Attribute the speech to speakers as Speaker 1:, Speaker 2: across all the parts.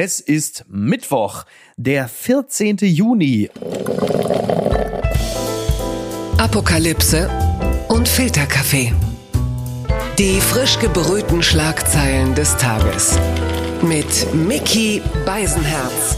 Speaker 1: Es ist Mittwoch, der 14. Juni.
Speaker 2: Apokalypse und Filterkaffee. Die frisch gebrühten Schlagzeilen des Tages. Mit Mickey Beisenherz.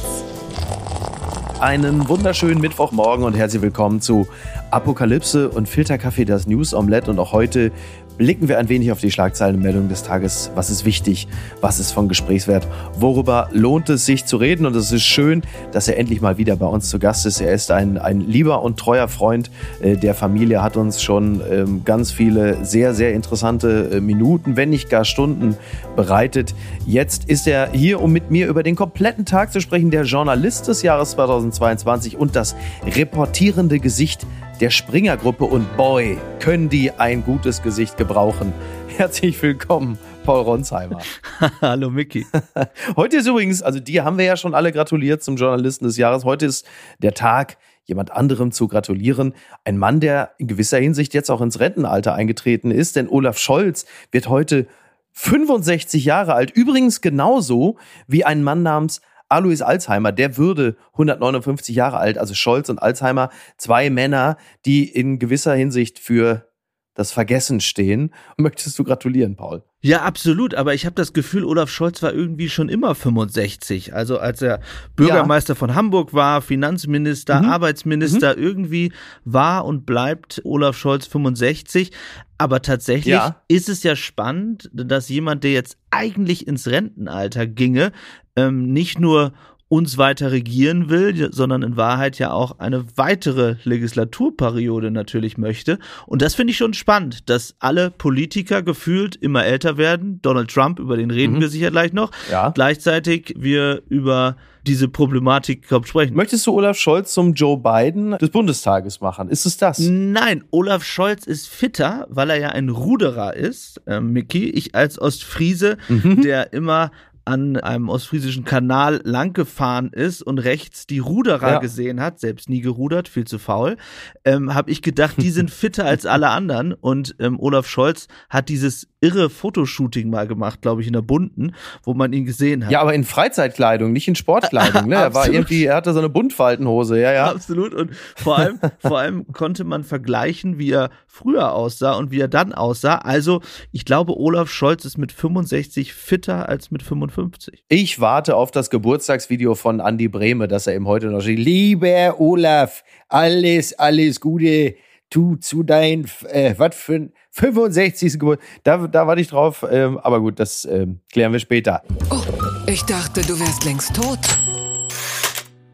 Speaker 1: Einen wunderschönen Mittwochmorgen und herzlich willkommen zu Apokalypse und Filterkaffee, das News Omelette. Und auch heute blicken wir ein wenig auf die Schlagzeilenmeldung des Tages. Was ist wichtig? Was ist von Gesprächswert? Worüber lohnt es sich zu reden? Und es ist schön, dass er endlich mal wieder bei uns zu Gast ist. Er ist ein, ein lieber und treuer Freund äh, der Familie, hat uns schon ähm, ganz viele sehr, sehr interessante äh, Minuten, wenn nicht gar Stunden bereitet. Jetzt ist er hier, um mit mir über den kompletten Tag zu sprechen, der Journalist des Jahres 2022 und das reportierende Gesicht der Springer-Gruppe und boy, können die ein gutes Gesicht gebrauchen. Herzlich willkommen, Paul Ronsheimer.
Speaker 3: Hallo Micky.
Speaker 1: Heute ist übrigens, also dir haben wir ja schon alle gratuliert zum Journalisten des Jahres. Heute ist der Tag, jemand anderem zu gratulieren. Ein Mann, der in gewisser Hinsicht jetzt auch ins Rentenalter eingetreten ist, denn Olaf Scholz wird heute 65 Jahre alt. Übrigens genauso wie ein Mann namens Alois Alzheimer, der würde 159 Jahre alt, also Scholz und Alzheimer, zwei Männer, die in gewisser Hinsicht für das Vergessen stehen. Möchtest du gratulieren, Paul?
Speaker 3: Ja, absolut. Aber ich habe das Gefühl, Olaf Scholz war irgendwie schon immer 65. Also als er Bürgermeister ja. von Hamburg war, Finanzminister, mhm. Arbeitsminister, mhm. irgendwie war und bleibt Olaf Scholz 65. Aber tatsächlich ja. ist es ja spannend, dass jemand, der jetzt eigentlich ins Rentenalter ginge, ähm, nicht nur uns weiter regieren will, sondern in Wahrheit ja auch eine weitere Legislaturperiode natürlich möchte. Und das finde ich schon spannend, dass alle Politiker gefühlt immer älter werden. Donald Trump, über den reden mhm. wir sicher gleich noch. Ja. Gleichzeitig wir über diese Problematik glaub, sprechen.
Speaker 1: Möchtest du Olaf Scholz zum Joe Biden des Bundestages machen? Ist es das?
Speaker 3: Nein, Olaf Scholz ist fitter, weil er ja ein Ruderer ist, äh, Mickey. Ich als Ostfriese, mhm. der immer an einem ostfriesischen Kanal langgefahren ist und rechts die Ruderer ja. gesehen hat, selbst nie gerudert, viel zu faul, ähm, habe ich gedacht, die sind fitter als alle anderen. Und ähm, Olaf Scholz hat dieses irre Fotoshooting mal gemacht, glaube ich, in der Bunten, wo man ihn gesehen hat.
Speaker 1: Ja, aber in Freizeitkleidung, nicht in Sportkleidung. Ne? er war irgendwie, er hatte so eine Buntfaltenhose, ja, ja.
Speaker 3: Absolut. Und vor allem, vor allem konnte man vergleichen, wie er früher aussah und wie er dann aussah. Also, ich glaube, Olaf Scholz ist mit 65 fitter als mit 55.
Speaker 1: Ich warte auf das Geburtstagsvideo von Andy Brehme, dass er ihm heute noch steht. Lieber Olaf, alles, alles Gute du zu dein, äh, was für ein 65. Geburtstag. Da, da warte ich drauf, ähm, aber gut, das ähm, klären wir später.
Speaker 2: Oh, ich dachte, du wärst längst tot.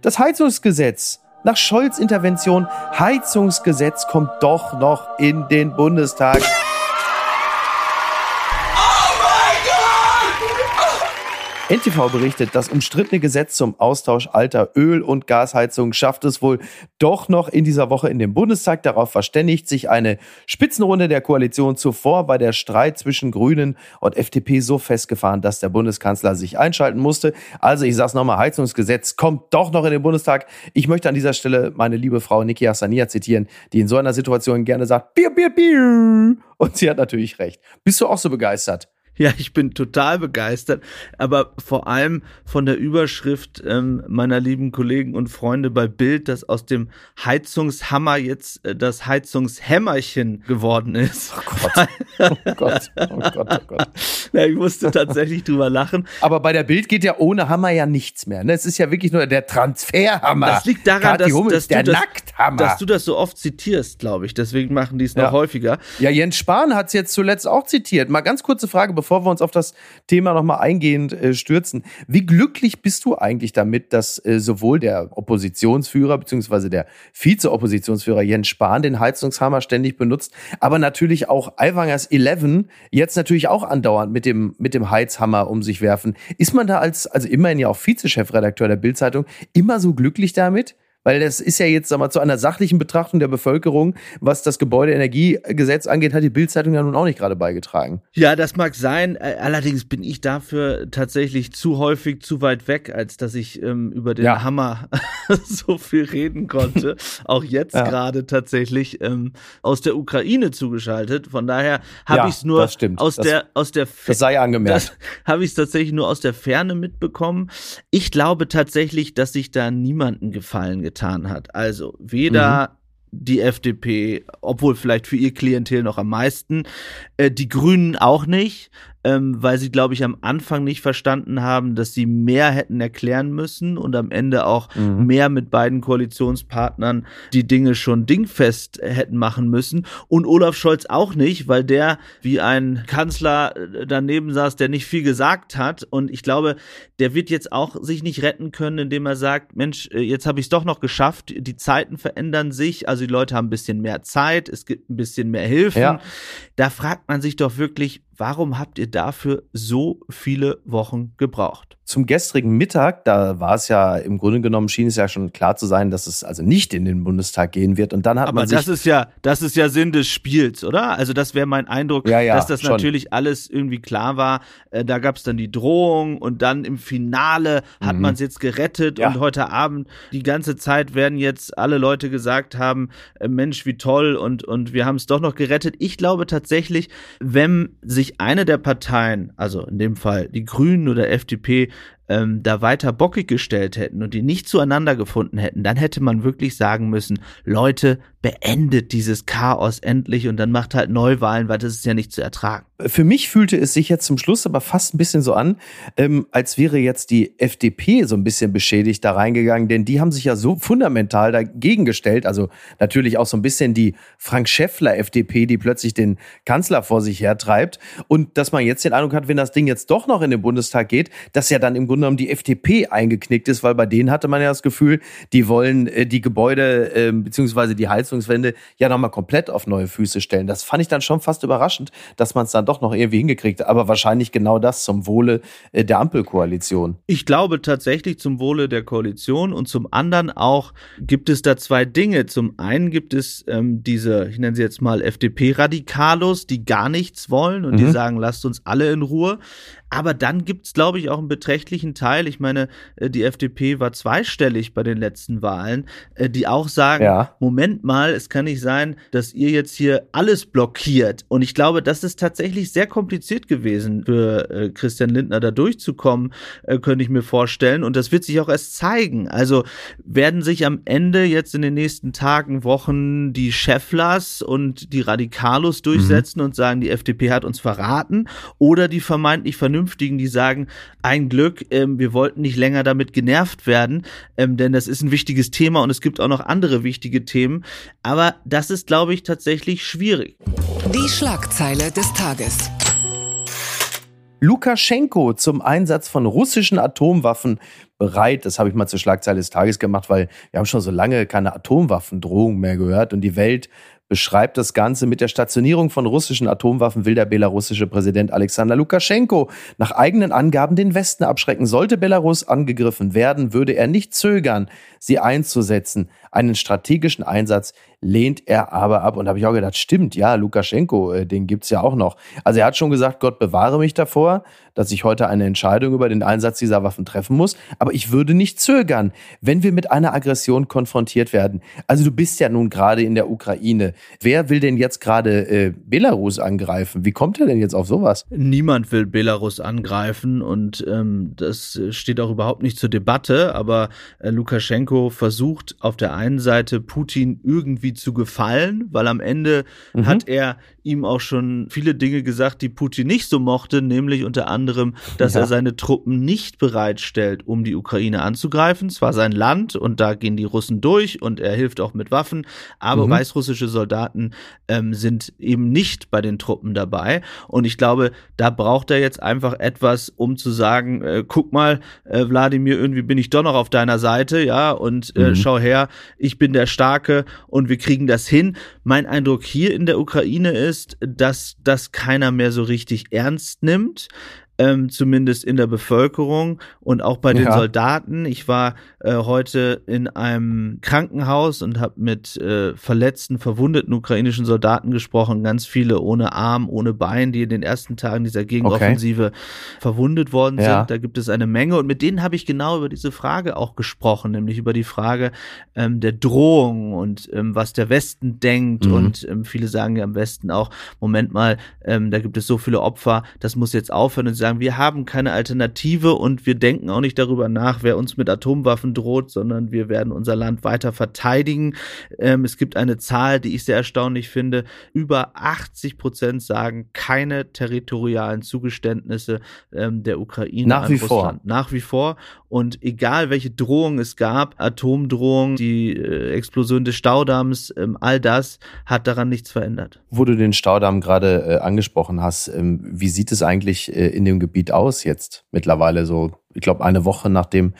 Speaker 1: Das Heizungsgesetz. Nach Scholz Intervention, Heizungsgesetz kommt doch noch in den Bundestag. NTV berichtet, das umstrittene Gesetz zum Austausch alter Öl- und Gasheizungen schafft es wohl doch noch in dieser Woche in den Bundestag. Darauf verständigt sich eine Spitzenrunde der Koalition zuvor, war der Streit zwischen Grünen und FDP so festgefahren, dass der Bundeskanzler sich einschalten musste. Also ich sag's nochmal, Heizungsgesetz kommt doch noch in den Bundestag. Ich möchte an dieser Stelle meine liebe Frau Niki Hassania zitieren, die in so einer Situation gerne sagt, Bier, Bier, Bier. Und sie hat natürlich recht. Bist du auch so begeistert?
Speaker 3: Ja, ich bin total begeistert, aber vor allem von der Überschrift ähm, meiner lieben Kollegen und Freunde bei Bild, dass aus dem Heizungshammer jetzt äh, das Heizungshämmerchen geworden ist.
Speaker 1: Oh Gott. Oh Gott. Oh Gott, oh Gott.
Speaker 3: Ja, ich musste tatsächlich drüber lachen.
Speaker 1: Aber bei der Bild geht ja ohne Hammer ja nichts mehr. Ne? Es ist ja wirklich nur der Transferhammer.
Speaker 3: Das liegt daran, dass, dass, der du das, dass du das so oft zitierst, glaube ich. Deswegen machen die es noch ja. häufiger.
Speaker 1: Ja, Jens Spahn hat es jetzt zuletzt auch zitiert. Mal ganz kurze Frage, bevor bevor wir uns auf das Thema nochmal eingehend äh, stürzen, wie glücklich bist du eigentlich damit, dass äh, sowohl der Oppositionsführer bzw. der Vize-Oppositionsführer Jens Spahn den Heizungshammer ständig benutzt, aber natürlich auch Aiwangers 11 jetzt natürlich auch andauernd mit dem, mit dem Heizhammer um sich werfen. Ist man da als, also immerhin ja auch Vize-Chefredakteur der Bildzeitung, immer so glücklich damit? Weil das ist ja jetzt, sag mal, zu einer sachlichen Betrachtung der Bevölkerung, was das Gebäudeenergiegesetz angeht, hat die Bildzeitung ja nun auch nicht gerade beigetragen.
Speaker 3: Ja, das mag sein. Allerdings bin ich dafür tatsächlich zu häufig zu weit weg, als dass ich ähm, über den ja. Hammer so viel reden konnte. auch jetzt ja. gerade tatsächlich ähm, aus der Ukraine zugeschaltet. Von daher habe ja, ich es nur aus
Speaker 1: das,
Speaker 3: der aus der
Speaker 1: das sei angemerkt.
Speaker 3: Habe ich es tatsächlich nur aus der Ferne mitbekommen. Ich glaube tatsächlich, dass sich da niemanden Gefallen getan hat. Also weder mhm die FDP, obwohl vielleicht für ihr Klientel noch am meisten, äh, die Grünen auch nicht ähm, weil sie, glaube ich, am Anfang nicht verstanden haben, dass sie mehr hätten erklären müssen und am Ende auch mhm. mehr mit beiden Koalitionspartnern die Dinge schon dingfest hätten machen müssen. Und Olaf Scholz auch nicht, weil der wie ein Kanzler äh, daneben saß, der nicht viel gesagt hat. Und ich glaube, der wird jetzt auch sich nicht retten können, indem er sagt, Mensch, äh, jetzt habe ich es doch noch geschafft, die Zeiten verändern sich, also die Leute haben ein bisschen mehr Zeit, es gibt ein bisschen mehr Hilfen. Ja. Da fragt man sich doch wirklich, warum habt ihr dafür so viele Wochen gebraucht?
Speaker 1: Zum gestrigen Mittag, da war es ja im Grunde genommen schien es ja schon klar zu sein, dass es also nicht in den Bundestag gehen wird. Und dann hat
Speaker 3: Aber
Speaker 1: man
Speaker 3: sich das ist ja, das ist ja Sinn des Spiels, oder? Also das wäre mein Eindruck, ja, ja, dass das schon. natürlich alles irgendwie klar war. Äh, da gab es dann die Drohung und dann im Finale hat mhm. man es jetzt gerettet ja. und heute Abend die ganze Zeit werden jetzt alle Leute gesagt haben, äh, Mensch, wie toll und und wir haben es doch noch gerettet. Ich glaube tatsächlich, wenn sich eine der Parteien, also in dem Fall die Grünen oder FDP ähm, da weiter bockig gestellt hätten und die nicht zueinander gefunden hätten, dann hätte man wirklich sagen müssen, Leute, beendet dieses Chaos endlich und dann macht halt Neuwahlen, weil das ist ja nicht zu ertragen.
Speaker 1: Für mich fühlte es sich jetzt zum Schluss aber fast ein bisschen so an, ähm, als wäre jetzt die FDP so ein bisschen beschädigt da reingegangen, denn die haben sich ja so fundamental dagegen gestellt. Also natürlich auch so ein bisschen die Frank Schäffler FDP, die plötzlich den Kanzler vor sich hertreibt. Und dass man jetzt den Eindruck hat, wenn das Ding jetzt doch noch in den Bundestag geht, dass ja dann im Grunde genommen die FDP eingeknickt ist, weil bei denen hatte man ja das Gefühl, die wollen äh, die Gebäude äh, beziehungsweise die Heizung Heizungswende ja nochmal komplett auf neue Füße stellen. Das fand ich dann schon fast überraschend, dass man es dann doch noch irgendwie hingekriegt hat. Aber wahrscheinlich genau das zum Wohle äh, der Ampelkoalition.
Speaker 3: Ich glaube tatsächlich zum Wohle der Koalition und zum anderen auch gibt es da zwei Dinge. Zum einen gibt es ähm, diese, ich nenne sie jetzt mal FDP-Radikalos, die gar nichts wollen und mhm. die sagen, lasst uns alle in Ruhe. Aber dann gibt es, glaube ich, auch einen beträchtlichen Teil. Ich meine, äh, die FDP war zweistellig bei den letzten Wahlen, äh, die auch sagen, ja. Moment mal, es kann nicht sein, dass ihr jetzt hier alles blockiert. Und ich glaube, das ist tatsächlich sehr kompliziert gewesen für äh, Christian Lindner da durchzukommen, könnte ich mir vorstellen. Und das wird sich auch erst zeigen. Also werden sich am Ende jetzt in den nächsten Tagen, Wochen die Schefflers und die Radikalos durchsetzen mhm. und sagen, die FDP hat uns verraten oder die vermeintlich vernünftigen Vernünftigen, die sagen, ein Glück, ähm, wir wollten nicht länger damit genervt werden, ähm, denn das ist ein wichtiges Thema und es gibt auch noch andere wichtige Themen. Aber das ist, glaube ich, tatsächlich schwierig.
Speaker 2: Die Schlagzeile des Tages.
Speaker 1: Lukaschenko zum Einsatz von russischen Atomwaffen bereit. Das habe ich mal zur Schlagzeile des Tages gemacht, weil wir haben schon so lange keine Atomwaffendrohung mehr gehört und die Welt beschreibt das Ganze mit der Stationierung von russischen Atomwaffen will der belarussische Präsident Alexander Lukaschenko nach eigenen Angaben den Westen abschrecken. Sollte Belarus angegriffen werden, würde er nicht zögern, sie einzusetzen. Einen strategischen Einsatz lehnt er aber ab. Und da habe ich auch gedacht, stimmt, ja, Lukaschenko, äh, den gibt's ja auch noch. Also er hat schon gesagt, Gott bewahre mich davor, dass ich heute eine Entscheidung über den Einsatz dieser Waffen treffen muss. Aber ich würde nicht zögern, wenn wir mit einer Aggression konfrontiert werden. Also du bist ja nun gerade in der Ukraine. Wer will denn jetzt gerade äh, Belarus angreifen? Wie kommt er denn jetzt auf sowas?
Speaker 3: Niemand will Belarus angreifen und ähm, das steht auch überhaupt nicht zur Debatte. Aber äh, Lukaschenko versucht auf der einen Seite Putin irgendwie zu gefallen, weil am Ende mhm. hat er ihm auch schon viele Dinge gesagt, die Putin nicht so mochte, nämlich unter anderem, dass ja. er seine Truppen nicht bereitstellt, um die Ukraine anzugreifen. Es war sein Land und da gehen die Russen durch und er hilft auch mit Waffen, aber mhm. weißrussische Soldaten ähm, sind eben nicht bei den Truppen dabei. Und ich glaube, da braucht er jetzt einfach etwas, um zu sagen, äh, guck mal, äh, Wladimir, irgendwie bin ich doch noch auf deiner Seite, ja, und äh, mhm. schau her, ich bin der Starke und wir kriegen das hin. Mein Eindruck hier in der Ukraine ist, dass das keiner mehr so richtig ernst nimmt. Ähm, zumindest in der Bevölkerung und auch bei den ja. Soldaten. Ich war äh, heute in einem Krankenhaus und habe mit äh, verletzten, verwundeten ukrainischen Soldaten gesprochen, ganz viele ohne Arm, ohne Bein, die in den ersten Tagen dieser Gegenoffensive okay. verwundet worden sind. Ja. Da gibt es eine Menge und mit denen habe ich genau über diese Frage auch gesprochen, nämlich über die Frage ähm, der Drohung und ähm, was der Westen denkt mhm. und ähm, viele sagen ja am Westen auch, Moment mal, ähm, da gibt es so viele Opfer, das muss jetzt aufhören und sie sagen, wir haben keine Alternative und wir denken auch nicht darüber nach, wer uns mit Atomwaffen droht, sondern wir werden unser Land weiter verteidigen. Ähm, es gibt eine Zahl, die ich sehr erstaunlich finde, über 80 Prozent sagen keine territorialen Zugeständnisse ähm, der Ukraine
Speaker 1: nach wie Russland.
Speaker 3: vor. Nach wie vor. Und egal welche Drohung es gab, Atomdrohung, die äh, Explosion des Staudamms, ähm, all das hat daran nichts verändert.
Speaker 1: Wo du den Staudamm gerade äh, angesprochen hast, ähm, wie sieht es eigentlich äh, in dem Gebiet aus jetzt mittlerweile so, ich glaube, eine Woche nachdem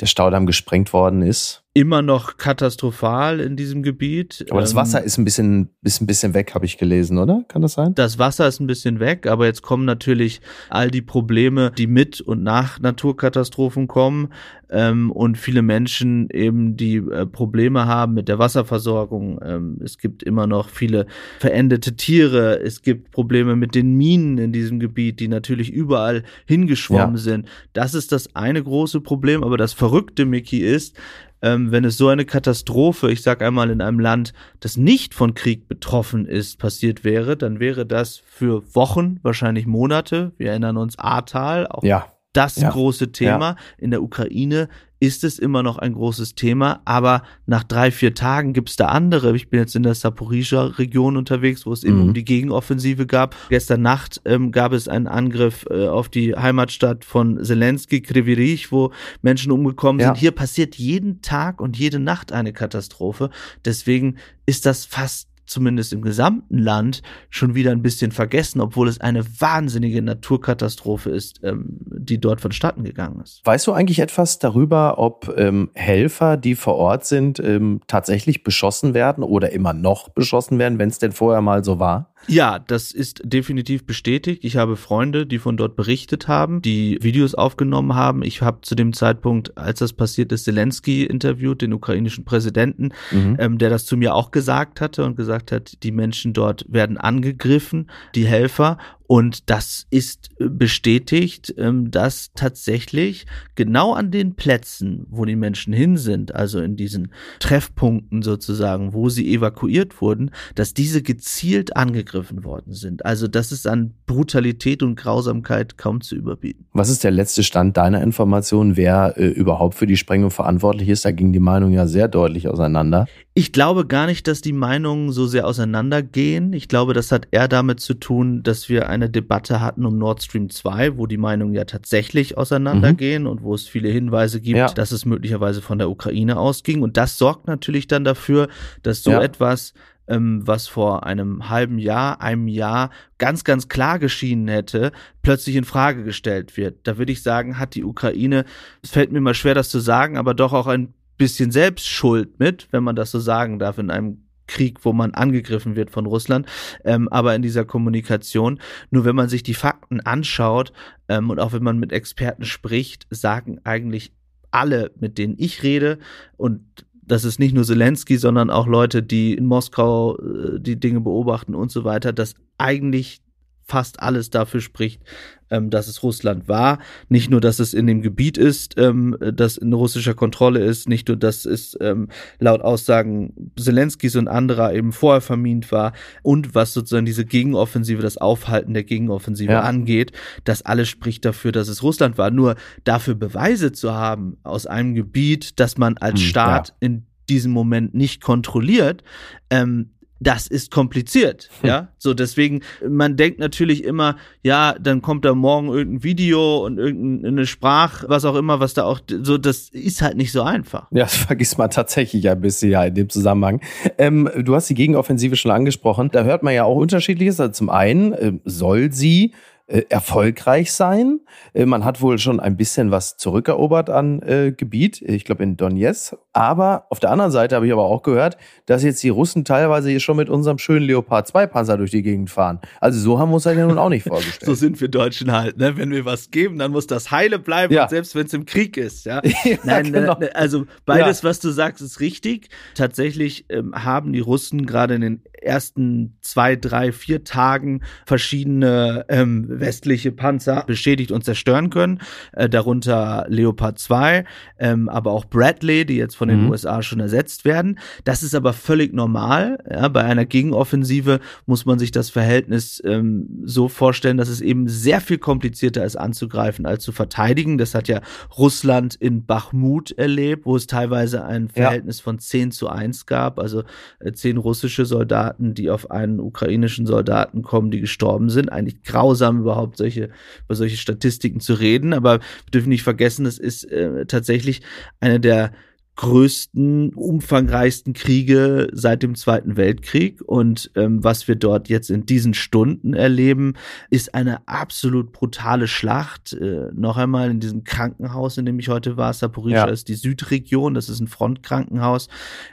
Speaker 1: der Staudamm gesprengt worden ist?
Speaker 3: Immer noch katastrophal in diesem Gebiet.
Speaker 1: Aber das Wasser ähm, ist ein bisschen, ist ein bisschen weg, habe ich gelesen, oder? Kann das sein?
Speaker 3: Das Wasser ist ein bisschen weg, aber jetzt kommen natürlich all die Probleme, die mit und nach Naturkatastrophen kommen ähm, und viele Menschen eben die äh, Probleme haben mit der Wasserversorgung. Ähm, es gibt immer noch viele verendete Tiere. Es gibt Probleme mit den Minen in diesem Gebiet, die natürlich überall hingeschwommen ja. sind. Das ist das eine große Problem. Aber das Verrückte, Mickey, ist, ähm, wenn es so eine Katastrophe, ich sag einmal in einem Land, das nicht von Krieg betroffen ist, passiert wäre, dann wäre das für Wochen, wahrscheinlich Monate, wir erinnern uns Ahrtal, auch ja. Das ja. große Thema. Ja. In der Ukraine ist es immer noch ein großes Thema, aber nach drei, vier Tagen gibt es da andere. Ich bin jetzt in der Saporischa-Region unterwegs, wo es eben mhm. um die Gegenoffensive gab. Gestern Nacht ähm, gab es einen Angriff äh, auf die Heimatstadt von Zelensky, Krivirich, wo Menschen umgekommen ja. sind. Hier passiert jeden Tag und jede Nacht eine Katastrophe. Deswegen ist das fast zumindest im gesamten Land schon wieder ein bisschen vergessen, obwohl es eine wahnsinnige Naturkatastrophe ist, ähm, die dort vonstatten gegangen ist.
Speaker 1: Weißt du eigentlich etwas darüber, ob ähm, Helfer, die vor Ort sind, ähm, tatsächlich beschossen werden oder immer noch beschossen werden, wenn es denn vorher mal so war?
Speaker 3: Ja, das ist definitiv bestätigt. Ich habe Freunde, die von dort berichtet haben, die Videos aufgenommen haben. Ich habe zu dem Zeitpunkt, als das passiert ist, Zelensky interviewt, den ukrainischen Präsidenten, mhm. ähm, der das zu mir auch gesagt hatte und gesagt hat, die Menschen dort werden angegriffen, die Helfer. Und das ist äh, bestätigt, ähm, dass tatsächlich genau an den Plätzen, wo die Menschen hin sind, also in diesen Treffpunkten sozusagen, wo sie evakuiert wurden, dass diese gezielt angegriffen worden sind. Also das ist an Brutalität und Grausamkeit kaum zu überbieten.
Speaker 1: Was ist der letzte Stand deiner Information, wer äh, überhaupt für die Sprengung verantwortlich ist? Da ging die Meinung ja sehr deutlich auseinander.
Speaker 3: Ich glaube gar nicht, dass die Meinungen so sehr auseinandergehen. Ich glaube, das hat eher damit zu tun, dass wir eine Debatte hatten um Nord Stream 2, wo die Meinungen ja tatsächlich auseinandergehen mhm. und wo es viele Hinweise gibt, ja. dass es möglicherweise von der Ukraine ausging. Und das sorgt natürlich dann dafür, dass so ja. etwas ähm, was vor einem halben Jahr, einem Jahr ganz, ganz klar geschienen hätte, plötzlich in Frage gestellt wird. Da würde ich sagen, hat die Ukraine, es fällt mir mal schwer, das zu sagen, aber doch auch ein bisschen Selbstschuld mit, wenn man das so sagen darf, in einem Krieg, wo man angegriffen wird von Russland, ähm, aber in dieser Kommunikation. Nur wenn man sich die Fakten anschaut ähm, und auch wenn man mit Experten spricht, sagen eigentlich alle, mit denen ich rede und das ist nicht nur Zelensky, sondern auch Leute, die in Moskau äh, die Dinge beobachten und so weiter, dass eigentlich fast alles dafür spricht, ähm, dass es Russland war. Nicht nur, dass es in dem Gebiet ist, ähm, das in russischer Kontrolle ist, nicht nur, dass es ähm, laut Aussagen Zelenskys und anderer eben vorher vermint war und was sozusagen diese Gegenoffensive, das Aufhalten der Gegenoffensive ja. angeht, das alles spricht dafür, dass es Russland war. Nur dafür Beweise zu haben aus einem Gebiet, das man als hm, Staat ja. in diesem Moment nicht kontrolliert, ähm, das ist kompliziert, hm. ja. So, deswegen, man denkt natürlich immer, ja, dann kommt da morgen irgendein Video und irgendeine Sprach, was auch immer, was da auch, so, das ist halt nicht so einfach.
Speaker 1: Ja, das vergisst man tatsächlich ein bisschen ja in dem Zusammenhang. Ähm, du hast die Gegenoffensive schon angesprochen. Da hört man ja auch unterschiedliches. Also zum einen äh, soll sie äh, erfolgreich sein. Äh, man hat wohl schon ein bisschen was zurückerobert an äh, Gebiet, ich glaube in Donetsk. Aber auf der anderen Seite habe ich aber auch gehört, dass jetzt die Russen teilweise hier schon mit unserem schönen Leopard 2 Panzer durch die Gegend fahren. Also so haben wir uns das ja nun auch nicht vorgestellt.
Speaker 3: so sind wir Deutschen halt, ne? Wenn wir was geben, dann muss das heile bleiben, ja. selbst wenn es im Krieg ist. Ja? ja Nein, ne, genau. ne, also beides, ja. was du sagst, ist richtig. Tatsächlich ähm, haben die Russen gerade in den ersten zwei, drei, vier Tagen verschiedene ähm, westliche Panzer beschädigt und zerstören können, äh, darunter Leopard 2, ähm, aber auch Bradley, die jetzt von den mhm. USA schon ersetzt werden. Das ist aber völlig normal. Ja, bei einer Gegenoffensive muss man sich das Verhältnis ähm, so vorstellen, dass es eben sehr viel komplizierter ist anzugreifen als zu verteidigen. Das hat ja Russland in Bachmut erlebt, wo es teilweise ein Verhältnis ja. von 10 zu 1 gab, also äh, zehn russische Soldaten, die auf einen ukrainischen Soldaten kommen, die gestorben sind. Eigentlich grausam überhaupt solche, über solche Statistiken zu reden, aber wir dürfen nicht vergessen, es ist äh, tatsächlich eine der größten, umfangreichsten Kriege seit dem Zweiten Weltkrieg. Und ähm, was wir dort jetzt in diesen Stunden erleben, ist eine absolut brutale Schlacht. Äh, noch einmal in diesem Krankenhaus, in dem ich heute war, Saporizhia ja. ist die Südregion, das ist ein Frontkrankenhaus.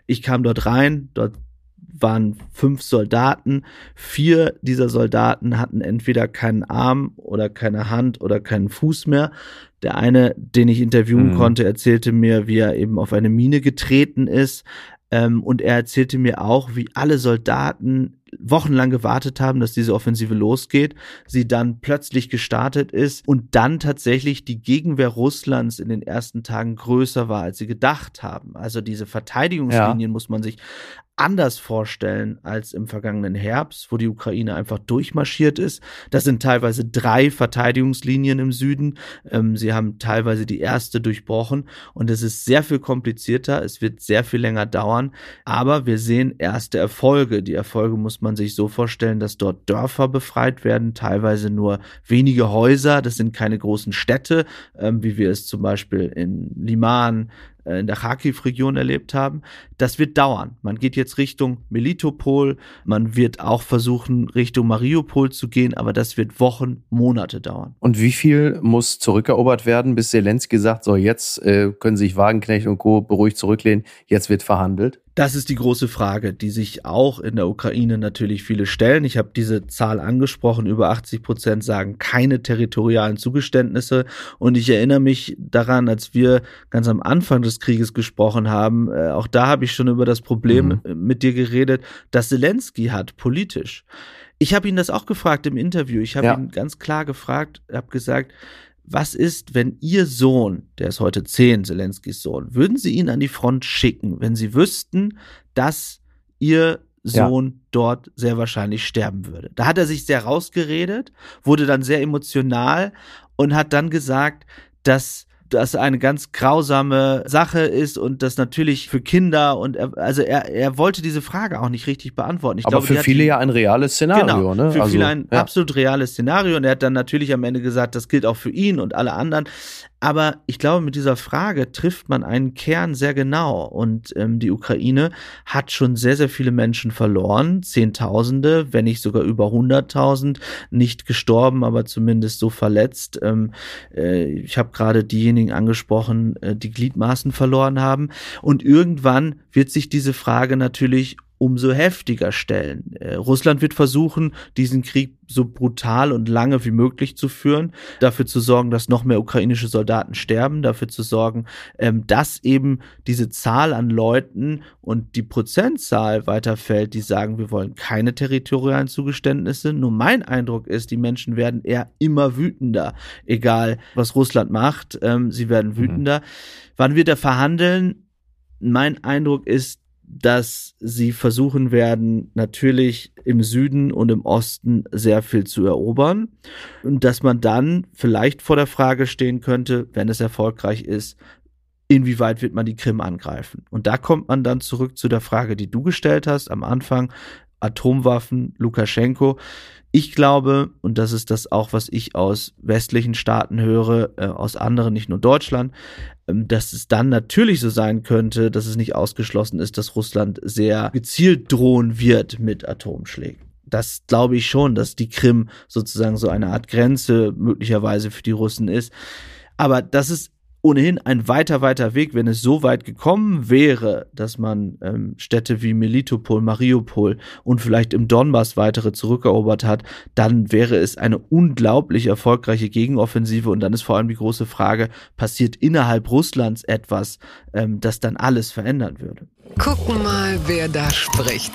Speaker 3: Ich kam dort rein, dort waren fünf Soldaten. Vier dieser Soldaten hatten entweder keinen Arm oder keine Hand oder keinen Fuß mehr. Der eine, den ich interviewen mhm. konnte, erzählte mir, wie er eben auf eine Mine getreten ist. Ähm, und er erzählte mir auch, wie alle Soldaten wochenlang gewartet haben, dass diese Offensive losgeht, sie dann plötzlich gestartet ist und dann tatsächlich die Gegenwehr Russlands in den ersten Tagen größer war, als sie gedacht haben. Also diese Verteidigungslinien ja. muss man sich anders vorstellen als im vergangenen Herbst, wo die Ukraine einfach durchmarschiert ist. Das sind teilweise drei Verteidigungslinien im Süden. Ähm, sie haben teilweise die erste durchbrochen und es ist sehr viel komplizierter. Es wird sehr viel länger dauern. Aber wir sehen erste Erfolge. Die Erfolge muss man sich so vorstellen, dass dort Dörfer befreit werden, teilweise nur wenige Häuser. Das sind keine großen Städte, ähm, wie wir es zum Beispiel in Liman, äh, in der Kharkiv-Region erlebt haben. Das wird dauern. Man geht jetzt Richtung Melitopol, man wird auch versuchen, Richtung Mariupol zu gehen, aber das wird Wochen, Monate dauern.
Speaker 1: Und wie viel muss zurückerobert werden, bis Zelensky sagt, so jetzt äh, können sich Wagenknecht und Co. beruhigt zurücklehnen, jetzt wird verhandelt?
Speaker 3: Das ist die große Frage, die sich auch in der Ukraine natürlich viele stellen. Ich habe diese Zahl angesprochen. Über 80 Prozent sagen keine territorialen Zugeständnisse. Und ich erinnere mich daran, als wir ganz am Anfang des Krieges gesprochen haben, äh, auch da habe ich schon über das Problem mhm. mit dir geredet, das Zelensky hat politisch. Ich habe ihn das auch gefragt im Interview. Ich habe ja. ihn ganz klar gefragt, habe gesagt, was ist, wenn Ihr Sohn, der ist heute zehn, Zelenskis Sohn, würden Sie ihn an die Front schicken, wenn Sie wüssten, dass Ihr Sohn ja. dort sehr wahrscheinlich sterben würde? Da hat er sich sehr rausgeredet, wurde dann sehr emotional und hat dann gesagt, dass das eine ganz grausame Sache ist und das natürlich für Kinder und er, also er, er wollte diese Frage auch nicht richtig beantworten. Ich
Speaker 1: Aber
Speaker 3: glaube,
Speaker 1: für viele ja ein reales Szenario,
Speaker 3: genau,
Speaker 1: ne?
Speaker 3: Für also, viele ein ja. absolut reales Szenario und er hat dann natürlich am Ende gesagt, das gilt auch für ihn und alle anderen. Aber ich glaube, mit dieser Frage trifft man einen Kern sehr genau. Und ähm, die Ukraine hat schon sehr, sehr viele Menschen verloren. Zehntausende, wenn nicht sogar über hunderttausend, nicht gestorben, aber zumindest so verletzt. Ähm, äh, ich habe gerade diejenigen angesprochen, äh, die Gliedmaßen verloren haben. Und irgendwann wird sich diese Frage natürlich umso heftiger stellen. Äh, Russland wird versuchen, diesen Krieg so brutal und lange wie möglich zu führen, dafür zu sorgen, dass noch mehr ukrainische Soldaten sterben, dafür zu sorgen, ähm, dass eben diese Zahl an Leuten und die Prozentzahl weiterfällt, die sagen, wir wollen keine territorialen Zugeständnisse. Nur mein Eindruck ist, die Menschen werden eher immer wütender, egal was Russland macht, ähm, sie werden mhm. wütender. Mhm. Wann wird er verhandeln? Mein Eindruck ist, dass sie versuchen werden, natürlich im Süden und im Osten sehr viel zu erobern und dass man dann vielleicht vor der Frage stehen könnte, wenn es erfolgreich ist, inwieweit wird man die Krim angreifen? Und da kommt man dann zurück zu der Frage, die du gestellt hast am Anfang, Atomwaffen, Lukaschenko. Ich glaube, und das ist das auch, was ich aus westlichen Staaten höre, äh, aus anderen, nicht nur Deutschland, ähm, dass es dann natürlich so sein könnte, dass es nicht ausgeschlossen ist, dass Russland sehr gezielt drohen wird mit Atomschlägen. Das glaube ich schon, dass die Krim sozusagen so eine Art Grenze möglicherweise für die Russen ist. Aber das ist ohnehin ein weiter, weiter Weg, wenn es so weit gekommen wäre, dass man ähm, Städte wie Melitopol, Mariupol und vielleicht im Donbass weitere zurückerobert hat, dann wäre es eine unglaublich erfolgreiche Gegenoffensive und dann ist vor allem die große Frage, passiert innerhalb Russlands etwas, ähm, das dann alles verändern würde?
Speaker 2: Gucken mal, wer da spricht.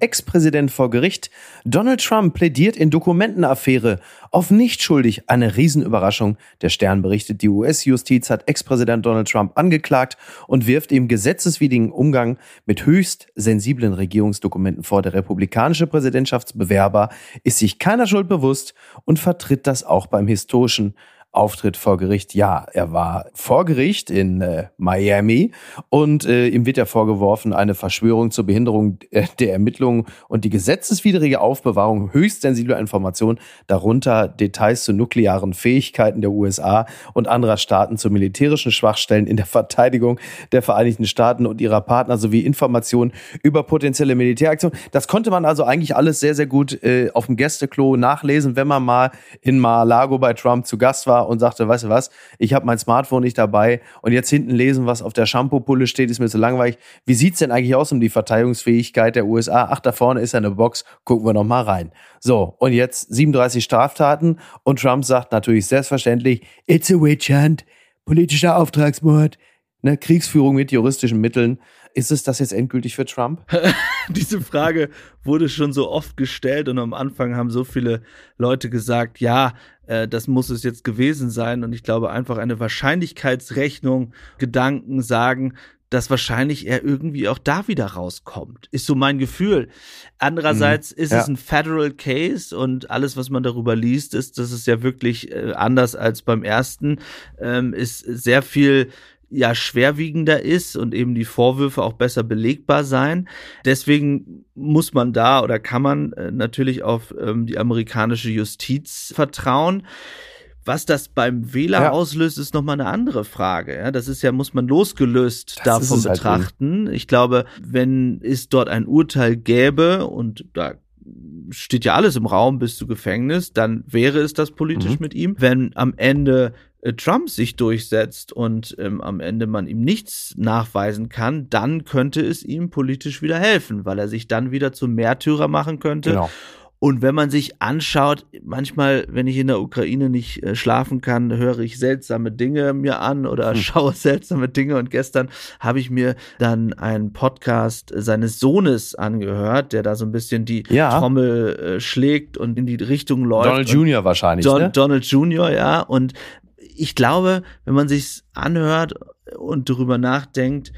Speaker 1: Ex-Präsident vor Gericht. Donald Trump plädiert in Dokumentenaffäre auf nicht schuldig. Eine Riesenüberraschung. Der Stern berichtet, die US-Justiz hat Ex-Präsident Donald Trump angeklagt und wirft ihm gesetzeswidrigen Umgang mit höchst sensiblen Regierungsdokumenten vor. Der republikanische Präsidentschaftsbewerber ist sich keiner Schuld bewusst und vertritt das auch beim historischen Auftritt vor Gericht. Ja, er war vor Gericht in äh, Miami und äh, ihm wird ja vorgeworfen, eine Verschwörung zur Behinderung äh, der Ermittlungen und die gesetzeswidrige Aufbewahrung höchst sensibler Informationen, darunter Details zu nuklearen Fähigkeiten der USA und anderer Staaten zu militärischen Schwachstellen in der Verteidigung der Vereinigten Staaten und ihrer Partner sowie Informationen über potenzielle Militäraktionen. Das konnte man also eigentlich alles sehr, sehr gut äh, auf dem Gästeklo nachlesen, wenn man mal in Mar-a-Lago bei Trump zu Gast war und sagte, weißt du was, ich habe mein Smartphone nicht dabei und jetzt hinten lesen, was auf der Shampoo-Pulle steht, ist mir zu langweilig. Wie sieht's denn eigentlich aus um die Verteidigungsfähigkeit der USA? Ach, da vorne ist eine Box, gucken wir noch mal rein. So, und jetzt 37 Straftaten und Trump sagt natürlich selbstverständlich, it's a witch hunt, politischer Auftragsmord, ne, Kriegsführung mit juristischen Mitteln. Ist es das jetzt endgültig für Trump?
Speaker 3: Diese Frage wurde schon so oft gestellt und am Anfang haben so viele Leute gesagt, ja, äh, das muss es jetzt gewesen sein. Und ich glaube einfach eine Wahrscheinlichkeitsrechnung, Gedanken sagen, dass wahrscheinlich er irgendwie auch da wieder rauskommt. Ist so mein Gefühl. Andererseits mhm, ist ja. es ein Federal Case und alles, was man darüber liest, ist, dass es ja wirklich äh, anders als beim ersten, ähm, ist sehr viel ja schwerwiegender ist und eben die Vorwürfe auch besser belegbar sein. Deswegen muss man da oder kann man äh, natürlich auf ähm, die amerikanische Justiz vertrauen. Was das beim Wähler ja. auslöst, ist nochmal eine andere Frage. Ja, das ist ja, muss man losgelöst das davon halt betrachten. Halt ich glaube, wenn es dort ein Urteil gäbe und da steht ja alles im Raum bis zu Gefängnis, dann wäre es das politisch mhm. mit ihm. Wenn am Ende äh, Trump sich durchsetzt und ähm, am Ende man ihm nichts nachweisen kann, dann könnte es ihm politisch wieder helfen, weil er sich dann wieder zum Märtyrer machen könnte. Genau. Und wenn man sich anschaut, manchmal, wenn ich in der Ukraine nicht äh, schlafen kann, höre ich seltsame Dinge mir an oder hm. schaue seltsame Dinge. Und gestern habe ich mir dann einen Podcast seines Sohnes angehört, der da so ein bisschen die ja. Trommel äh, schlägt und in die Richtung läuft.
Speaker 1: Donald Junior wahrscheinlich.
Speaker 3: Don,
Speaker 1: ne?
Speaker 3: Donald Junior, ja. Und ich glaube, wenn man sich's anhört und darüber nachdenkt,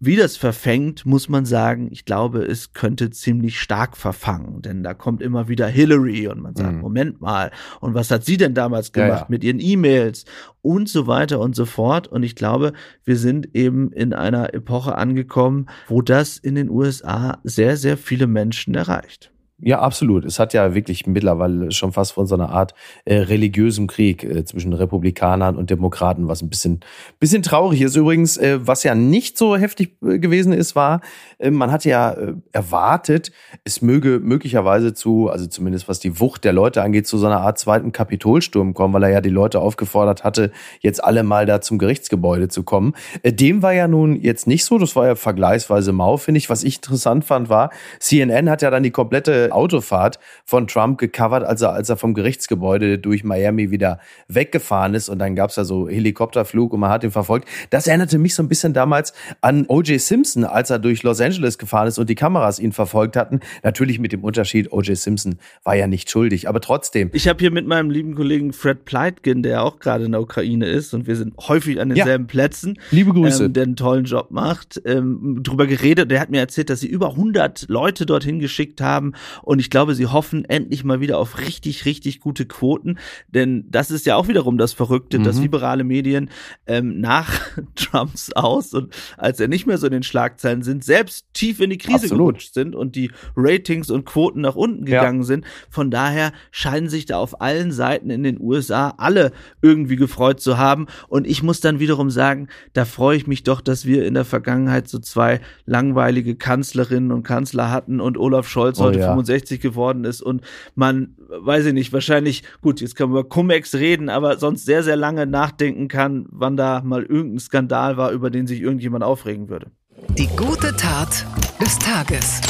Speaker 3: wie das verfängt, muss man sagen, ich glaube, es könnte ziemlich stark verfangen, denn da kommt immer wieder Hillary und man sagt, mhm. Moment mal, und was hat sie denn damals gemacht ja, ja. mit ihren E-Mails und so weiter und so fort. Und ich glaube, wir sind eben in einer Epoche angekommen, wo das in den USA sehr, sehr viele Menschen erreicht.
Speaker 1: Ja, absolut. Es hat ja wirklich mittlerweile schon fast von so einer Art äh, religiösem Krieg äh, zwischen Republikanern und Demokraten, was ein bisschen, bisschen traurig ist. Übrigens, äh, was ja nicht so heftig äh, gewesen ist, war, äh, man hat ja äh, erwartet, es möge möglicherweise zu, also zumindest was die Wucht der Leute angeht, zu so einer Art zweiten Kapitolsturm kommen, weil er ja die Leute aufgefordert hatte, jetzt alle mal da zum Gerichtsgebäude zu kommen. Dem war ja nun jetzt nicht so. Das war ja vergleichsweise mau, finde ich. Was ich interessant fand, war, CNN hat ja dann die komplette Autofahrt von Trump gecovert, als er, als er vom Gerichtsgebäude durch Miami wieder weggefahren ist. Und dann gab es da so Helikopterflug und man hat ihn verfolgt. Das erinnerte mich so ein bisschen damals an O.J. Simpson, als er durch Los Angeles gefahren ist und die Kameras ihn verfolgt hatten. Natürlich mit dem Unterschied, O.J. Simpson war ja nicht schuldig, aber trotzdem.
Speaker 3: Ich habe hier mit meinem lieben Kollegen Fred Pleitgen, der auch gerade in der Ukraine ist und wir sind häufig an denselben ja. Plätzen.
Speaker 1: Liebe Grüße.
Speaker 3: Ähm, der einen tollen Job macht, ähm, drüber geredet. Der hat mir erzählt, dass sie über 100 Leute dorthin geschickt haben Und ich glaube, sie hoffen endlich mal wieder auf richtig, richtig gute Quoten. Denn das ist ja auch wiederum das Verrückte, mhm. dass liberale Medien ähm, nach Trumps aus und als er nicht mehr so in den Schlagzeilen sind, selbst tief in die Krise Absolut. gerutscht sind und die Ratings und Quoten nach unten gegangen ja. sind. Von daher scheinen sich da auf allen Seiten in den USA alle irgendwie gefreut zu haben. Und ich muss dann wiederum sagen, da freue ich mich doch, dass wir in der Vergangenheit so zwei langweilige Kanzlerinnen und Kanzler hatten und Olaf Scholz oh, heute ja. 65 geworden ist und man, weiß ich nicht, wahrscheinlich, gut, jetzt können wir über Cum-Ex reden, aber sonst sehr, sehr lange nachdenken kann, wann da mal irgendein Skandal war, über den sich irgendjemand aufregen würde.
Speaker 2: Die gute Tat des Tages.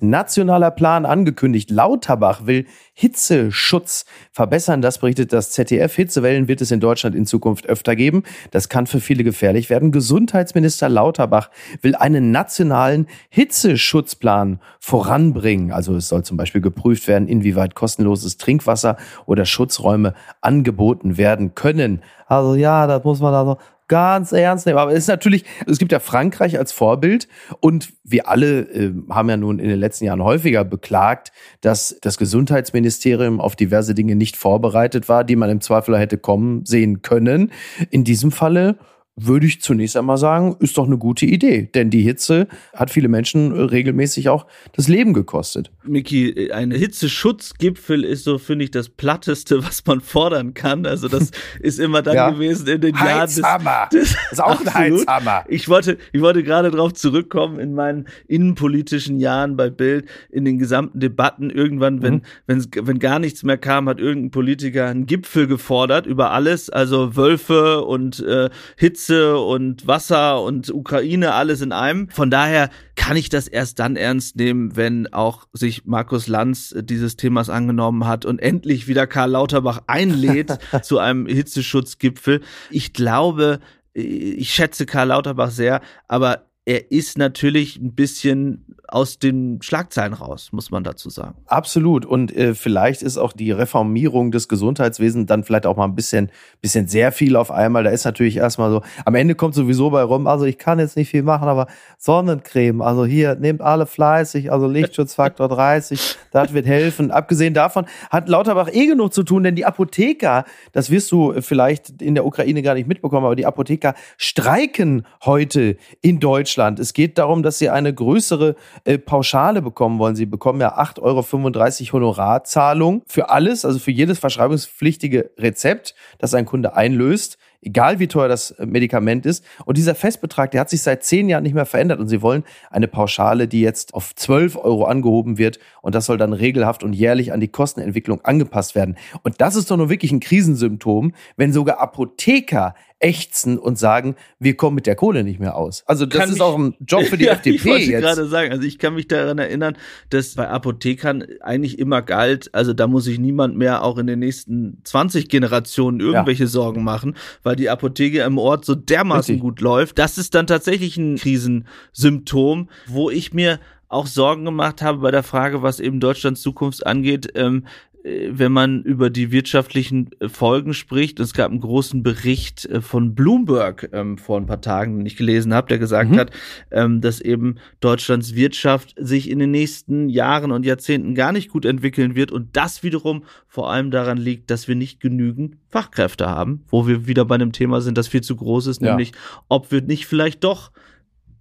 Speaker 1: Nationaler Plan angekündigt. Lauterbach will Hitzeschutz verbessern. Das berichtet das ZDF. Hitzewellen wird es in Deutschland in Zukunft öfter geben. Das kann für viele gefährlich werden. Gesundheitsminister Lauterbach will einen nationalen Hitzeschutzplan voranbringen. Also es soll zum Beispiel geprüft werden, inwieweit kostenloses Trinkwasser oder Schutzräume angeboten werden können. Also ja, das muss man da so ganz ernst nehmen. Aber es ist natürlich, es gibt ja Frankreich als Vorbild und wir alle äh, haben ja nun in den letzten Jahren häufiger beklagt, dass das Gesundheitsministerium auf diverse Dinge nicht vorbereitet war, die man im Zweifel hätte kommen sehen können. In diesem Falle würde ich zunächst einmal sagen, ist doch eine gute Idee. Denn die Hitze hat viele Menschen regelmäßig auch das Leben gekostet.
Speaker 3: Miki, ein Hitzeschutzgipfel ist so, finde ich, das Platteste, was man fordern kann. Also das ist immer dann ja. gewesen in den
Speaker 1: Heizhammer. Jahren. Des, des ist auch ein Heizhammer.
Speaker 3: Ich wollte, ich wollte gerade darauf zurückkommen in meinen innenpolitischen Jahren bei Bild, in den gesamten Debatten. Irgendwann, wenn, mhm. wenn, wenn gar nichts mehr kam, hat irgendein Politiker einen Gipfel gefordert über alles. Also Wölfe und äh, Hitze Hitze und Wasser und Ukraine alles in einem. Von daher kann ich das erst dann ernst nehmen, wenn auch sich Markus Lanz dieses Themas angenommen hat und endlich wieder Karl Lauterbach einlädt zu einem Hitzeschutzgipfel. Ich glaube, ich schätze Karl Lauterbach sehr, aber er ist natürlich ein bisschen aus den Schlagzeilen raus, muss man dazu sagen.
Speaker 1: Absolut. Und äh, vielleicht ist auch die Reformierung des Gesundheitswesens dann vielleicht auch mal ein bisschen, bisschen sehr viel auf einmal. Da ist natürlich erstmal so, am Ende kommt sowieso bei rum, also ich kann jetzt nicht viel machen, aber Sonnencreme, also hier, nehmt alle fleißig, also Lichtschutzfaktor 30, das wird helfen. Abgesehen davon hat Lauterbach eh genug zu tun, denn die Apotheker, das wirst du vielleicht in der Ukraine gar nicht mitbekommen, aber die Apotheker streiken heute in Deutschland. Es geht darum, dass sie eine größere äh, Pauschale bekommen wollen. Sie bekommen ja 8,35 Euro Honorarzahlung für alles, also für jedes verschreibungspflichtige Rezept, das ein Kunde einlöst egal wie teuer das äh, Medikament ist. Und dieser Festbetrag, der hat sich seit zehn Jahren nicht mehr verändert. Und sie wollen eine Pauschale, die jetzt auf 12 Euro angehoben wird. Und das soll dann regelhaft und jährlich an die Kostenentwicklung angepasst werden. Und das ist doch nur wirklich ein Krisensymptom, wenn sogar Apotheker ächzen und sagen, wir kommen mit der Kohle nicht mehr aus. Also das kann ist mich, auch ein Job für die ja, FDP
Speaker 3: ich wollte
Speaker 1: jetzt.
Speaker 3: gerade sagen, also ich kann mich daran erinnern, dass bei Apothekern eigentlich immer galt, also da muss sich niemand mehr auch in den nächsten 20 Generationen irgendwelche ja. Sorgen machen, weil die Apotheke im Ort so dermaßen Richtig. gut läuft. Das ist dann tatsächlich ein Krisensymptom, wo ich mir auch Sorgen gemacht habe bei der Frage, was eben Deutschlands Zukunft angeht. Ähm, äh, wenn man über die wirtschaftlichen äh, Folgen spricht. Es gab einen großen Bericht äh, von Bloomberg ähm, vor ein paar Tagen, den ich gelesen habe, der gesagt mhm. hat, ähm, dass eben Deutschlands Wirtschaft sich in den nächsten Jahren und Jahrzehnten gar nicht gut entwickeln wird und das wiederum vor allem daran liegt, dass wir nicht genügend Fachkräfte haben, wo wir wieder bei einem Thema sind, das viel zu groß ist, ja. nämlich ob wir nicht vielleicht doch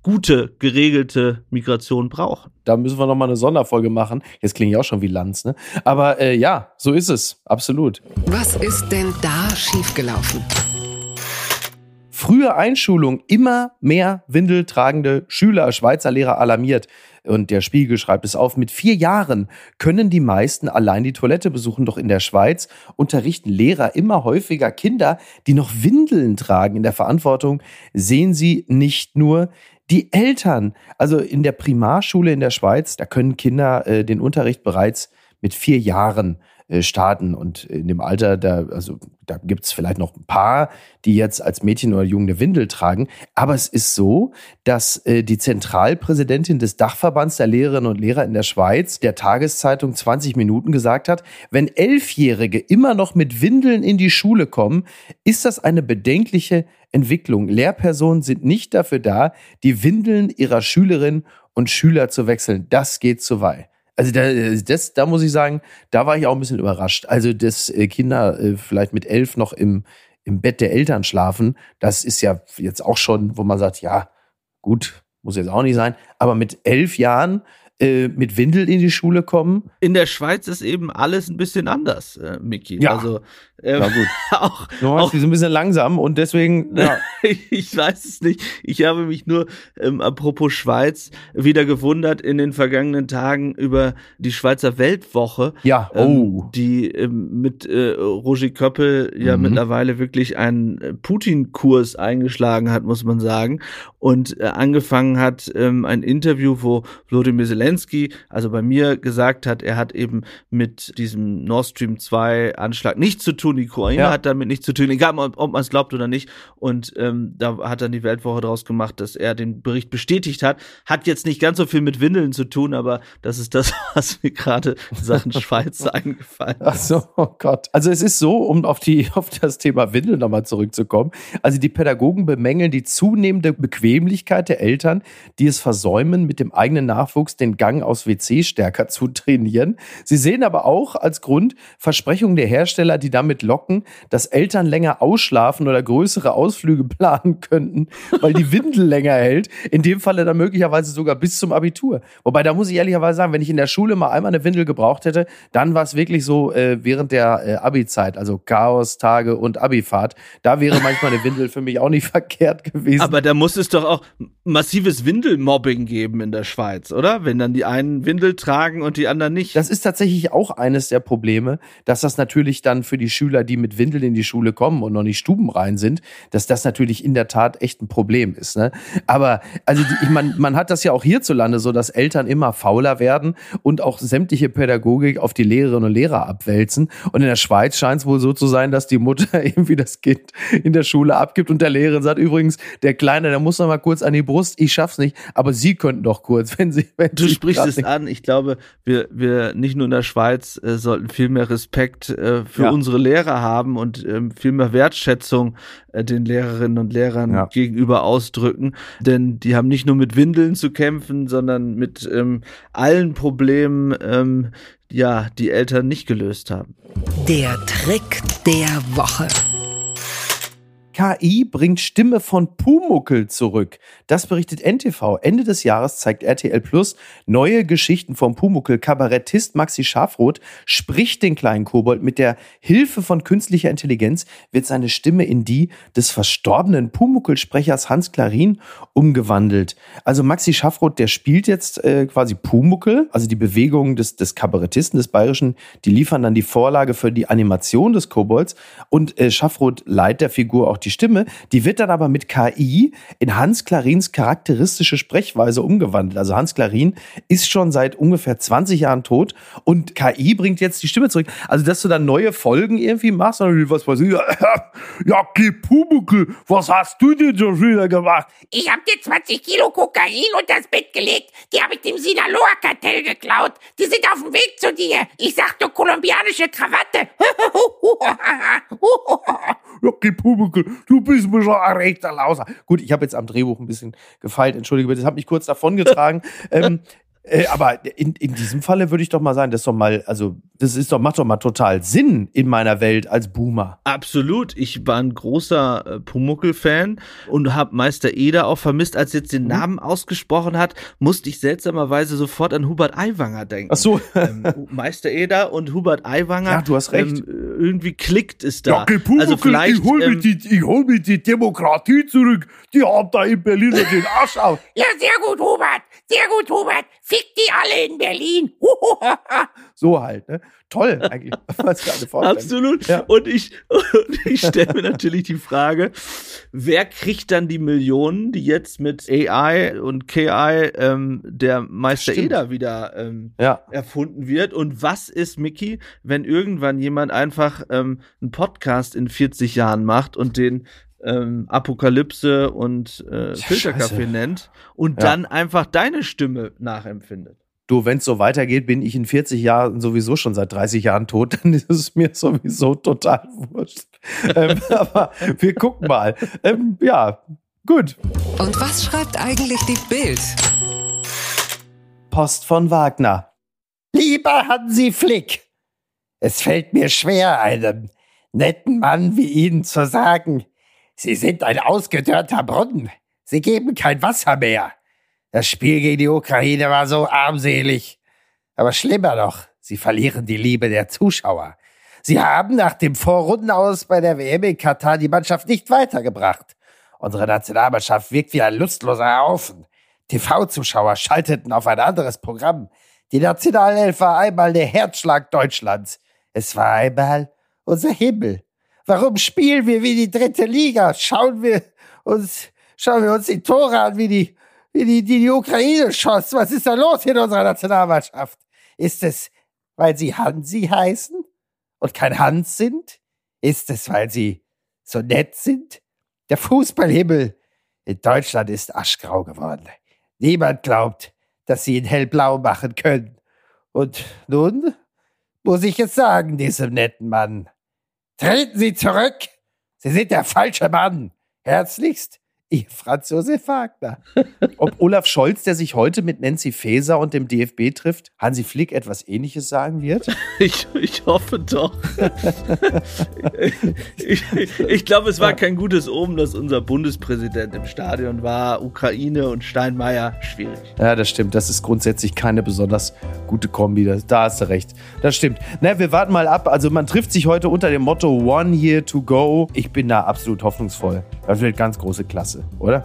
Speaker 3: gute, geregelte Migration brauchen.
Speaker 1: Da müssen wir nochmal eine Sonderfolge machen. Jetzt klinge ich auch schon wie Lanz, ne? Aber äh, ja, so ist es. Absolut.
Speaker 2: Was ist denn da schiefgelaufen?
Speaker 1: Frühe Einschulung, immer mehr windeltragende Schüler, Schweizer Lehrer alarmiert. Und der Spiegel schreibt es auf, mit vier Jahren können die meisten allein die Toilette besuchen. Doch in der Schweiz unterrichten Lehrer immer häufiger Kinder, die noch Windeln tragen. In der Verantwortung sehen sie nicht nur die Eltern, also in der Primarschule in der Schweiz, da können Kinder äh, den Unterricht bereits mit vier Jahren starten. Und in dem Alter, da, also, da gibt es vielleicht noch ein paar, die jetzt als Mädchen oder Junge eine Windel tragen. Aber es ist so, dass äh, die Zentralpräsidentin des Dachverbands der Lehrerinnen und Lehrer in der Schweiz der Tageszeitung 20 Minuten gesagt hat, wenn Elfjährige immer noch mit Windeln in die Schule kommen, ist das eine bedenkliche Entwicklung. Lehrpersonen sind nicht dafür da, die Windeln ihrer Schülerinnen und Schüler zu wechseln. Das geht zu weit. Also da, das, da muss ich sagen, da war ich auch ein bisschen überrascht. Also, dass äh, Kinder äh, vielleicht mit elf noch im, im Bett der Eltern schlafen, das ist ja jetzt auch schon, wo man sagt, ja, gut, muss jetzt auch nicht sein. Aber mit elf Jahren äh, mit Windel in die Schule kommen.
Speaker 3: In der Schweiz ist eben alles ein bisschen anders, äh, Miki.
Speaker 1: Ja. Also, ähm, ja, gut. auch, du auch, die sind ein bisschen langsam und deswegen, ja.
Speaker 3: ich weiß es nicht. Ich habe mich nur, ähm, apropos Schweiz, wieder gewundert in den vergangenen Tagen über die Schweizer Weltwoche.
Speaker 1: Ja, ähm, oh.
Speaker 3: Ähm, die ähm, mit äh, Roger Köppel ja mhm. mittlerweile wirklich einen äh, Putin-Kurs eingeschlagen hat, muss man sagen. Und äh, angefangen hat ähm, ein Interview, wo Wladimir Zelensky Zelensky, also bei mir gesagt hat, er hat eben mit diesem Nord Stream 2 Anschlag nichts zu tun. Die Ukraine ja. hat damit nichts zu tun, egal ob, man es glaubt oder nicht. Und ähm, da hat dann die Weltwoche daraus gemacht, dass er den Bericht bestätigt hat. Hat jetzt nicht ganz so viel mit Windeln zu tun, aber das ist das, was mir gerade Sachen Schweiz eingefallen ist.
Speaker 1: Ach so, oh Gott. Also es ist so, um auf die auf das Thema Windeln nochmal zurückzukommen. Also die Pädagogen bemängeln die zunehmende Bequemlichkeit der Eltern, die es versäumen, mit dem eigenen Nachwuchs den Gang aus WC stärker zu trainieren. Sie sehen aber auch als Grund Versprechungen der Hersteller, die damit locken, dass Eltern länger ausschlafen oder größere Ausflüge planen könnten, weil die Windel länger hält. In dem Falle dann möglicherweise sogar bis zum Abitur. Wobei, da muss ich ehrlicherweise sagen, wenn ich in der Schule mal einmal eine Windel gebraucht hätte, dann war es wirklich so äh, während der äh, Abi-Zeit, also Chaos, Tage und Abifahrt. Da wäre manchmal eine Windel für mich auch nicht verkehrt gewesen.
Speaker 3: Aber da muss es doch auch massives Windelmobbing geben in der Schweiz, oder? Wenn dann die einen Windel tragen und die anderen nicht.
Speaker 1: Das ist tatsächlich auch eines der Probleme, dass das natürlich dann für die Schüler, die mit Windeln in die Schule kommen und noch nicht stubenrein sind, dass das natürlich in der Tat echt ein Problem ist. Ne? Aber also die, ich mein, man hat das ja auch hierzulande so, dass Eltern immer fauler werden und auch sämtliche Pädagogik auf die Lehrerinnen und Lehrer abwälzen. Und in der Schweiz scheint es wohl so zu sein, dass die Mutter irgendwie das Kind in der Schule abgibt und der Lehrerin sagt übrigens, der Kleine, der muss noch mal kurz an die Brust, ich schaff's nicht, aber Sie könnten doch kurz, wenn Sie, wenn
Speaker 3: du Sie sprichst es an. Ich glaube, wir, wir nicht nur in der Schweiz äh, sollten viel mehr Respekt äh, für ja. unsere Lehrer haben und ähm, viel mehr Wertschätzung äh, den Lehrerinnen und Lehrern ja. gegenüber ausdrücken. Denn die haben nicht nur mit Windeln zu kämpfen, sondern mit ähm, allen Problemen, ähm, ja, die Eltern nicht gelöst haben.
Speaker 2: Der Trick der Woche.
Speaker 1: KI bringt Stimme von Pumuckel zurück. Das berichtet NTV. Ende des Jahres zeigt RTL Plus neue Geschichten vom Pumuckel. Kabarettist Maxi Schafroth spricht den kleinen Kobold. Mit der Hilfe von künstlicher Intelligenz wird seine Stimme in die des verstorbenen Pumuckel-Sprechers Hans Klarin umgewandelt. Also Maxi Schafroth, der spielt jetzt äh, quasi Pumuckel, also die Bewegungen des, des Kabarettisten, des Bayerischen, die liefern dann die Vorlage für die Animation des Kobolds und äh, Schafroth leiht der Figur auch die Stimme, die wird dann aber mit KI in Hans Clarins charakteristische Sprechweise umgewandelt. Also Hans Clarin ist schon seit ungefähr 20 Jahren tot und KI bringt jetzt die Stimme zurück. Also, dass du dann neue Folgen irgendwie machst, oder was weiß ich, ja, Pumukel, was hast du denn schon wieder gemacht?
Speaker 4: Ich hab dir 20 Kilo Kokain unter das Bett gelegt, die habe ich dem Sinaloa-Kartell geklaut. Die sind auf dem Weg zu dir. Ich sag du kolumbianische Krawatte.
Speaker 1: ja, Pumukel, du bist mir schon ein rechter Lauser. Gut, ich habe jetzt am Drehbuch ein bisschen gefeilt, entschuldige bitte, das hat mich kurz davongetragen. ähm, äh, aber in, in diesem Falle würde ich doch mal sagen, das ist doch mal, also das ist doch, macht doch mal total Sinn in meiner Welt als Boomer.
Speaker 3: Absolut. Ich war ein großer äh, Pumuckel-Fan und habe Meister Eder auch vermisst. Als jetzt den mhm. Namen ausgesprochen hat, musste ich seltsamerweise sofort an Hubert Aiwanger denken.
Speaker 1: Ach so.
Speaker 3: ähm, Meister Eder und Hubert Aiwanger.
Speaker 1: Ja, du hast recht. Ähm,
Speaker 3: irgendwie klickt es da. Ja,
Speaker 1: okay, Pumuckel, also vielleicht, ich hol, ähm, mir die, ich hol mir die Demokratie zurück. Die haben da in Berlin den Arsch auf.
Speaker 4: Ja, sehr gut, Hubert. Sehr gut, Hubert. Fick die alle in Berlin.
Speaker 1: so halt, ne? Toll, eigentlich.
Speaker 3: Absolut. Ja. Und ich, und ich stelle mir natürlich die Frage, wer kriegt dann die Millionen, die jetzt mit AI und KI ähm, der Meister Stimmt. Eder wieder ähm, ja. erfunden wird? Und was ist, Mickey, wenn irgendwann jemand einfach ähm, einen Podcast in 40 Jahren macht und den ähm, Apokalypse und äh, Filterkaffee nennt und ja. dann einfach deine Stimme nachempfindet.
Speaker 1: Du, wenn es so weitergeht, bin ich in 40 Jahren sowieso schon seit 30 Jahren tot, dann ist es mir sowieso total wurscht. ähm, aber wir gucken mal. Ähm, ja, gut.
Speaker 2: Und was schreibt eigentlich die Bild?
Speaker 1: Post von Wagner.
Speaker 5: Lieber Hansi Flick, es fällt mir schwer, einem netten Mann wie Ihnen zu sagen, Sie sind ein ausgedörrter Brunnen. Sie geben kein Wasser mehr. Das Spiel gegen die Ukraine war so armselig. Aber schlimmer noch, Sie verlieren die Liebe der Zuschauer. Sie haben nach dem Vorrundenaus bei der WM in Katar die Mannschaft nicht weitergebracht. Unsere Nationalmannschaft wirkt wie ein lustloser Haufen. TV-Zuschauer schalteten auf ein anderes Programm. Die Nationalelf war einmal der Herzschlag Deutschlands. Es war einmal unser Himmel. Warum spielen wir wie die dritte Liga? Schauen wir uns, schauen wir uns die Tore an, wie die, wie die, die, die Ukraine schoss. Was ist da los in unserer Nationalmannschaft? Ist es, weil sie Hansi heißen und kein Hans sind? Ist es, weil sie so nett sind? Der Fußballhimmel in Deutschland ist aschgrau geworden. Niemand glaubt, dass sie ihn hellblau machen können. Und nun muss ich es sagen, diesem netten Mann. Treten Sie zurück! Sie sind der falsche Mann! Herzlichst, Franz Josef Wagner.
Speaker 1: Ob Olaf Scholz, der sich heute mit Nancy Faeser und dem DFB trifft, Hansi Flick etwas Ähnliches sagen wird?
Speaker 3: Ich, ich hoffe doch. ich, ich glaube, es war kein gutes Omen, dass unser Bundespräsident im Stadion war. Ukraine und Steinmeier, schwierig.
Speaker 1: Ja, das stimmt. Das ist grundsätzlich keine besonders gute Kombi. Da hast du recht. Das stimmt. Na, wir warten mal ab. Also man trifft sich heute unter dem Motto One Year to Go. Ich bin da absolut hoffnungsvoll. Das wird ganz große Klasse, oder?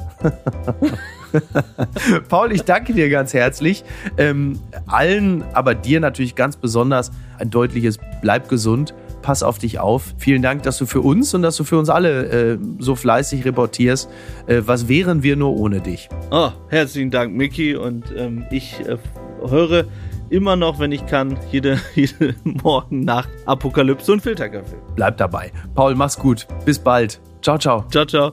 Speaker 1: Paul, ich danke dir ganz herzlich. Ähm, allen, aber dir natürlich ganz besonders ein deutliches Bleib gesund. Pass auf dich auf. Vielen Dank, dass du für uns und dass du für uns alle äh, so fleißig reportierst. Äh, was wären wir nur ohne dich?
Speaker 3: Oh, herzlichen Dank, Mickey. Und ähm, ich äh, höre immer noch, wenn ich kann, jede, jede Morgen nach Apokalypse und Filterkaffee.
Speaker 1: Bleib dabei. Paul, mach's gut. Bis bald. Ciao, ciao.
Speaker 3: Ciao, ciao.